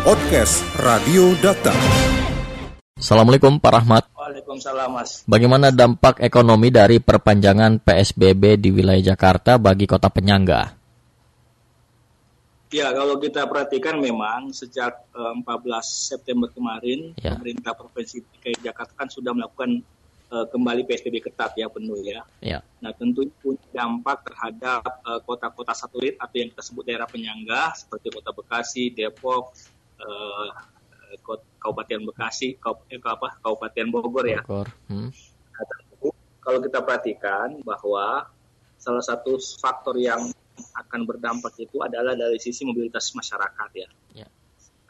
Podcast Radio Data. Assalamualaikum Pak Rahmat. Waalaikumsalam Mas. Bagaimana dampak ekonomi dari perpanjangan PSBB di wilayah Jakarta bagi kota penyangga? Ya, kalau kita perhatikan memang sejak uh, 14 September kemarin, Ya. pemerintah Provinsi DKI Jakarta kan sudah melakukan uh, kembali PSBB ketat ya penuh ya. Ya, Nah, tentu punya dampak terhadap uh, kota-kota satelit atau yang kita sebut daerah penyangga seperti Kota Bekasi, Depok, uh, Kabupaten Bekasi, eh, apa, Kabupaten Bogor ya. Bogor. Hmm. Nah, tentu kalau kita perhatikan bahwa salah satu faktor yang akan berdampak itu adalah dari sisi mobilitas masyarakat ya. Ya.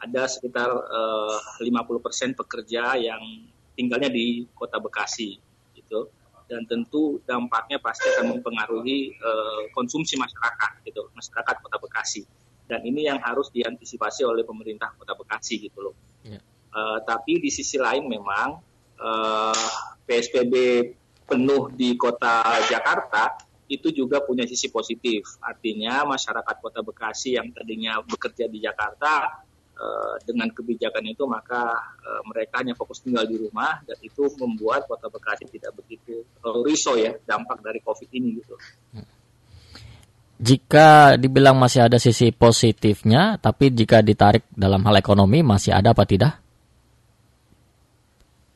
Ada sekitar eh, 50% pekerja yang tinggalnya di Kota Bekasi gitu. Dan tentu dampaknya pasti akan mempengaruhi eh, konsumsi masyarakat gitu, masyarakat Kota Bekasi. Dan ini yang harus diantisipasi oleh pemerintah Kota Bekasi gitu loh. Ya. Eh, tapi di sisi lain memang eh, PSBB penuh di kota Jakarta itu juga punya sisi positif. Artinya masyarakat kota Bekasi yang tadinya bekerja di Jakarta eh, dengan kebijakan itu maka eh, mereka hanya fokus tinggal di rumah dan itu membuat kota Bekasi tidak begitu risau ya dampak dari COVID ini gitu. Jika dibilang masih ada sisi positifnya, tapi jika ditarik dalam hal ekonomi masih ada apa tidak?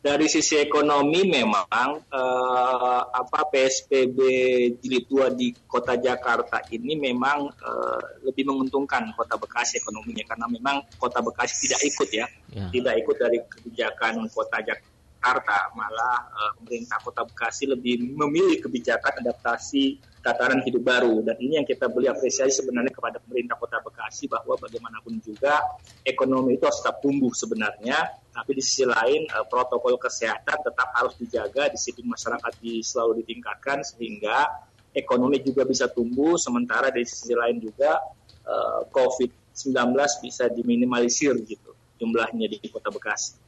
dari sisi ekonomi memang eh, apa PSBB jilid 2 di Kota Jakarta ini memang eh, lebih menguntungkan Kota Bekasi ekonominya karena memang Kota Bekasi tidak ikut ya, Ya. tidak ikut dari kebijakan Kota Jakarta, malah eh, pemerintah Kota Bekasi lebih memilih kebijakan adaptasi tataran hidup baru. Dan ini yang kita beli apresiasi sebenarnya kepada pemerintah Kota Bekasi bahwa bagaimanapun juga ekonomi itu harus tetap tumbuh sebenarnya. Tapi di sisi lain eh, protokol kesehatan tetap harus dijaga disiplin masyarakat di, selalu ditingkatkan sehingga ekonomi juga bisa tumbuh. Sementara di sisi lain juga eh, COVID-19 bisa diminimalisir gitu jumlahnya di Kota Bekasi.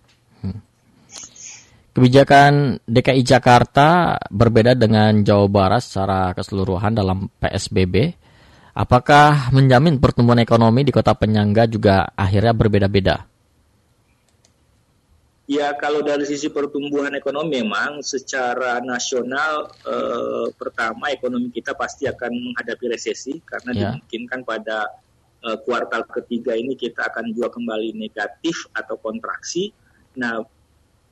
Kebijakan DKI Jakarta berbeda dengan Jawa Barat secara keseluruhan dalam PSBB. Apakah menjamin pertumbuhan ekonomi di kota penyangga juga akhirnya berbeda-beda? Ya kalau dari sisi pertumbuhan ekonomi memang secara nasional eh, pertama ekonomi kita pasti akan menghadapi resesi karena Ya. dimungkinkan pada eh, kuartal ketiga ini kita akan juga kembali negatif atau kontraksi. Nah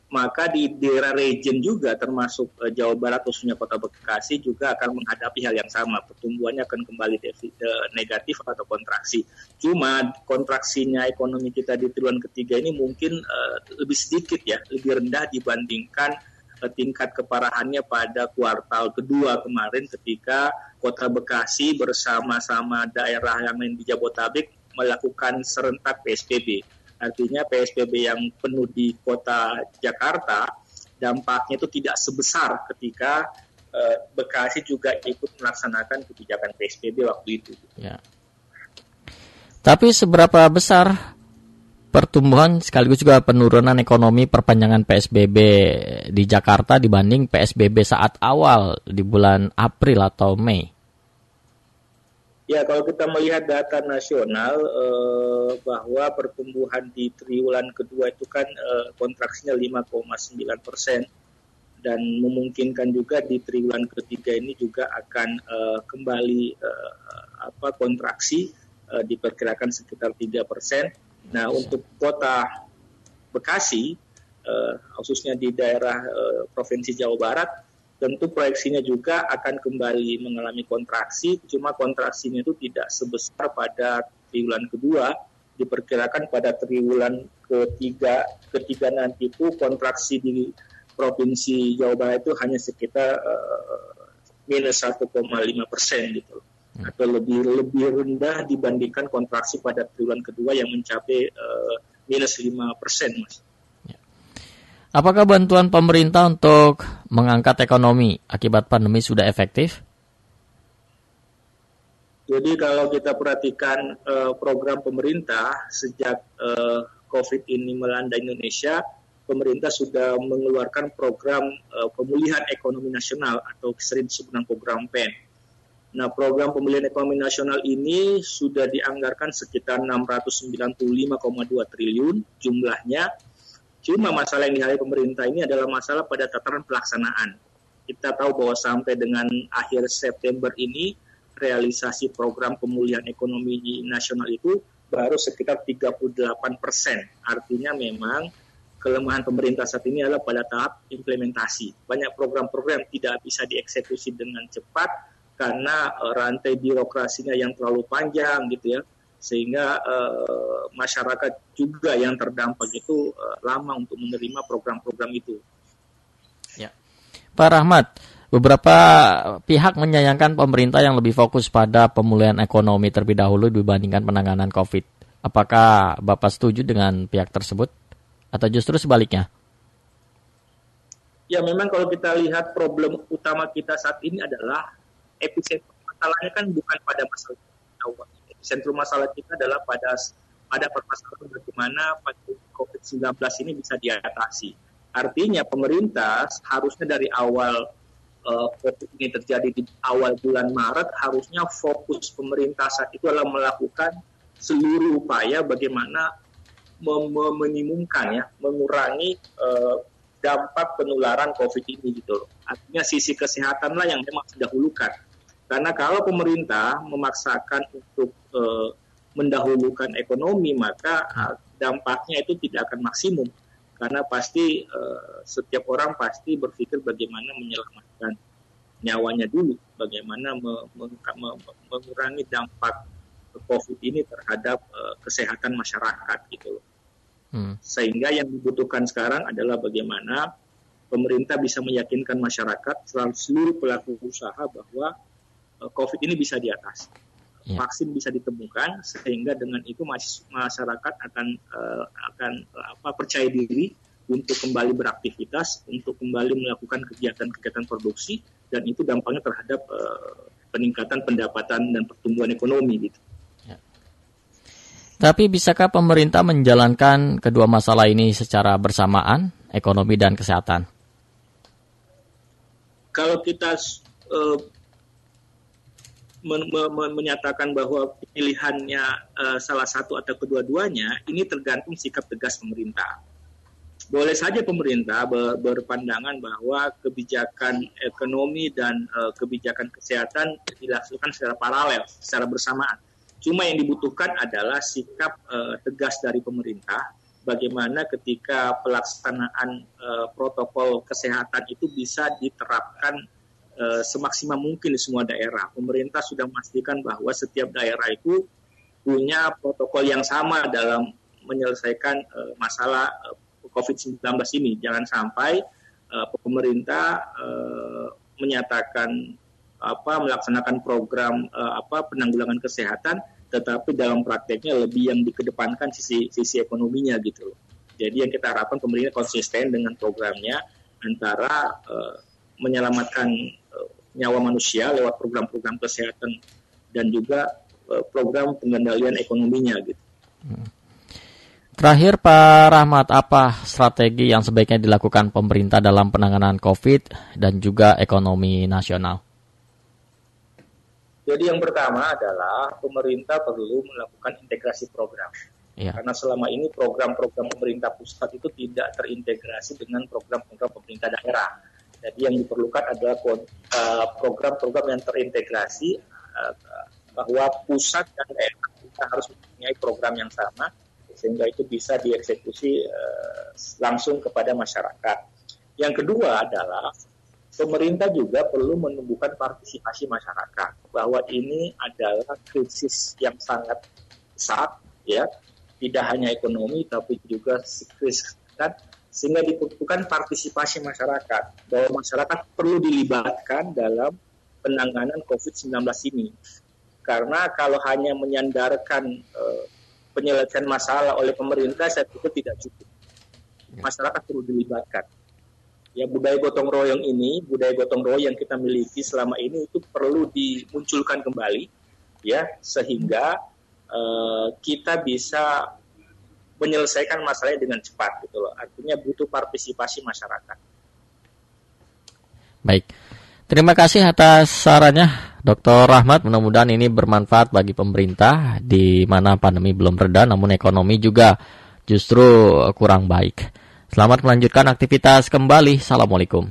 maka di daerah region juga termasuk eh, Jawa Barat khususnya Kota Bekasi juga akan menghadapi hal yang sama pertumbuhannya akan kembali eh, negatif atau kontraksi. Cuma kontraksinya ekonomi kita di triwulan ketiga ini mungkin eh, lebih sedikit ya, lebih rendah dibandingkan eh, tingkat keparahannya pada kuartal kedua kemarin ketika Kota Bekasi bersama-sama daerah yang lain di Jabotabek melakukan serentak PSBB. Artinya PSBB yang penuh di Kota Jakarta dampaknya itu tidak sebesar ketika eh, Bekasi juga ikut melaksanakan kebijakan PSBB waktu itu. Ya. Tapi seberapa besar pertumbuhan sekaligus juga penurunan ekonomi perpanjangan PSBB di Jakarta dibanding PSBB saat awal di bulan April atau Mei? Ya, kalau kita melihat data nasional eh, bahwa pertumbuhan di triwulan kedua itu kan eh, kontraksinya 5,9 persen dan memungkinkan juga di triwulan ketiga ini juga akan eh, kembali eh, apa kontraksi eh, diperkirakan sekitar 3 persen. Nah, untuk kota Bekasi, eh, khususnya di daerah eh, provinsi Jawa Barat, tentu proyeksinya juga akan kembali mengalami kontraksi, cuma kontraksinya itu tidak sebesar pada triwulan kedua, diperkirakan pada triwulan ketiga ketiga nanti itu kontraksi di provinsi Jawa Barat itu hanya sekitar eh, minus 1,5 persen gitu atau lebih lebih rendah dibandingkan kontraksi pada triwulan kedua yang mencapai eh, minus 5 persen mas. Apakah bantuan pemerintah untuk mengangkat ekonomi akibat pandemi sudah efektif? Jadi kalau kita perhatikan eh, program pemerintah sejak eh, COVID ini melanda Indonesia, pemerintah sudah mengeluarkan program eh, pemulihan ekonomi nasional atau sering disebut dengan program PEN. Nah, program pemulihan ekonomi nasional ini sudah dianggarkan sekitar 695,2 triliun jumlahnya. Cuma masalah yang dihadapi pemerintah ini adalah masalah pada tataran pelaksanaan. Kita tahu bahwa sampai dengan akhir September ini realisasi program pemulihan ekonomi nasional itu baru sekitar 38 persen. Artinya memang kelemahan pemerintah saat ini adalah pada tahap implementasi. Banyak program-program tidak bisa dieksekusi dengan cepat karena uh, rantai birokrasinya yang terlalu panjang gitu ya sehingga uh, masyarakat juga yang terdampak itu uh, lama untuk menerima program-program itu. Ya. Pak Rahmat, beberapa pihak menyayangkan pemerintah yang lebih fokus pada pemulihan ekonomi terlebih dahulu dibandingkan penanganan COVID. Apakah Bapak setuju dengan pihak tersebut atau justru sebaliknya? Ya memang kalau kita lihat problem utama kita saat ini adalah epicentrum masalahnya kan bukan pada masalah Epicentrum masalah kita adalah pada pada permasalahan bagaimana COVID-19 ini bisa diatasi. Artinya pemerintah harusnya dari awal uh, COVID ini terjadi di awal bulan Maret harusnya fokus pemerintah saat itu adalah melakukan seluruh upaya bagaimana meminimumkan ya, mengurangi uh, dampak penularan COVID ini gitu loh. Artinya sisi kesehatan lah yang memang didahulukan. Karena kalau pemerintah memaksakan untuk uh, mendahulukan ekonomi, maka dampaknya itu tidak akan maksimum. Karena pasti uh, setiap orang pasti berpikir bagaimana menyelamatkan nyawanya dulu, bagaimana me me me mengurangi dampak COVID ini terhadap uh, kesehatan masyarakat gitu loh. Hmm. Sehingga yang dibutuhkan sekarang adalah bagaimana pemerintah bisa meyakinkan masyarakat seluruh pelaku usaha bahwa COVID ini bisa diatasi. Ya. Vaksin bisa ditemukan sehingga dengan itu masyarakat akan uh, akan uh, apa percaya diri untuk kembali beraktivitas, untuk kembali melakukan kegiatan-kegiatan produksi dan itu dampaknya terhadap uh, peningkatan pendapatan dan pertumbuhan ekonomi gitu. Ya. Tapi bisakah pemerintah menjalankan kedua masalah ini secara bersamaan, ekonomi dan kesehatan? Kalau kita uh, men men menyatakan bahwa pilihannya uh, salah satu atau kedua-duanya ini tergantung sikap tegas pemerintah. Boleh saja pemerintah ber, berpandangan bahwa kebijakan ekonomi dan uh, kebijakan kesehatan dilakukan secara paralel, secara bersamaan. Cuma yang dibutuhkan adalah sikap uh, tegas dari pemerintah bagaimana ketika pelaksanaan uh, protokol kesehatan itu bisa diterapkan uh, semaksimal mungkin di semua daerah. Pemerintah sudah memastikan bahwa setiap daerah itu punya protokol yang sama dalam menyelesaikan uh, masalah uh, eh, COVID-19 ini. Jangan sampai uh, pemerintah uh, menyatakan apa melaksanakan program uh, apa penanggulangan kesehatan tetapi dalam prakteknya lebih yang dikedepankan sisi sisi ekonominya gitu. Jadi yang kita harapkan pemerintah konsisten dengan programnya antara uh, menyelamatkan nyawa manusia lewat program-program kesehatan dan juga uh, program pengendalian ekonominya gitu. Terakhir Pak Rahmat, apa strategi yang sebaiknya dilakukan pemerintah dalam penanganan COVID dan juga ekonomi nasional? Jadi yang pertama adalah pemerintah perlu melakukan integrasi program. Ya. Karena selama ini program-program pemerintah pusat itu tidak terintegrasi dengan program-program pemerintah daerah. Jadi yang diperlukan adalah uh, program-program yang terintegrasi uh, bahwa pusat dan daerah kita harus mempunyai program yang sama sehingga itu bisa dieksekusi uh, langsung kepada masyarakat. Yang kedua adalah pemerintah juga perlu menumbuhkan partisipasi masyarakat bahwa ini adalah krisis yang sangat besar ya tidak hanya ekonomi tapi juga krisis kan sehingga dibutuhkan partisipasi masyarakat bahwa masyarakat perlu dilibatkan dalam penanganan COVID-19 ini. Karena kalau hanya menyandarkan uh, penyelesaian masalah oleh pemerintah saya pikir tidak cukup. Ya. masyarakat perlu dilibatkan. Ya budaya gotong royong ini budaya gotong royong yang kita miliki selama ini itu perlu dimunculkan kembali ya sehingga uh, kita bisa menyelesaikan masalahnya dengan cepat gitu loh. Artinya butuh partisipasi masyarakat. Baik. Terima kasih atas sarannya Dr. Rahmat, mudah-mudahan ini bermanfaat bagi pemerintah di mana pandemi belum reda namun ekonomi juga justru kurang baik. Selamat melanjutkan aktivitas kembali. Assalamualaikum.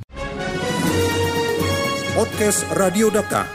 Podcast Radio Data.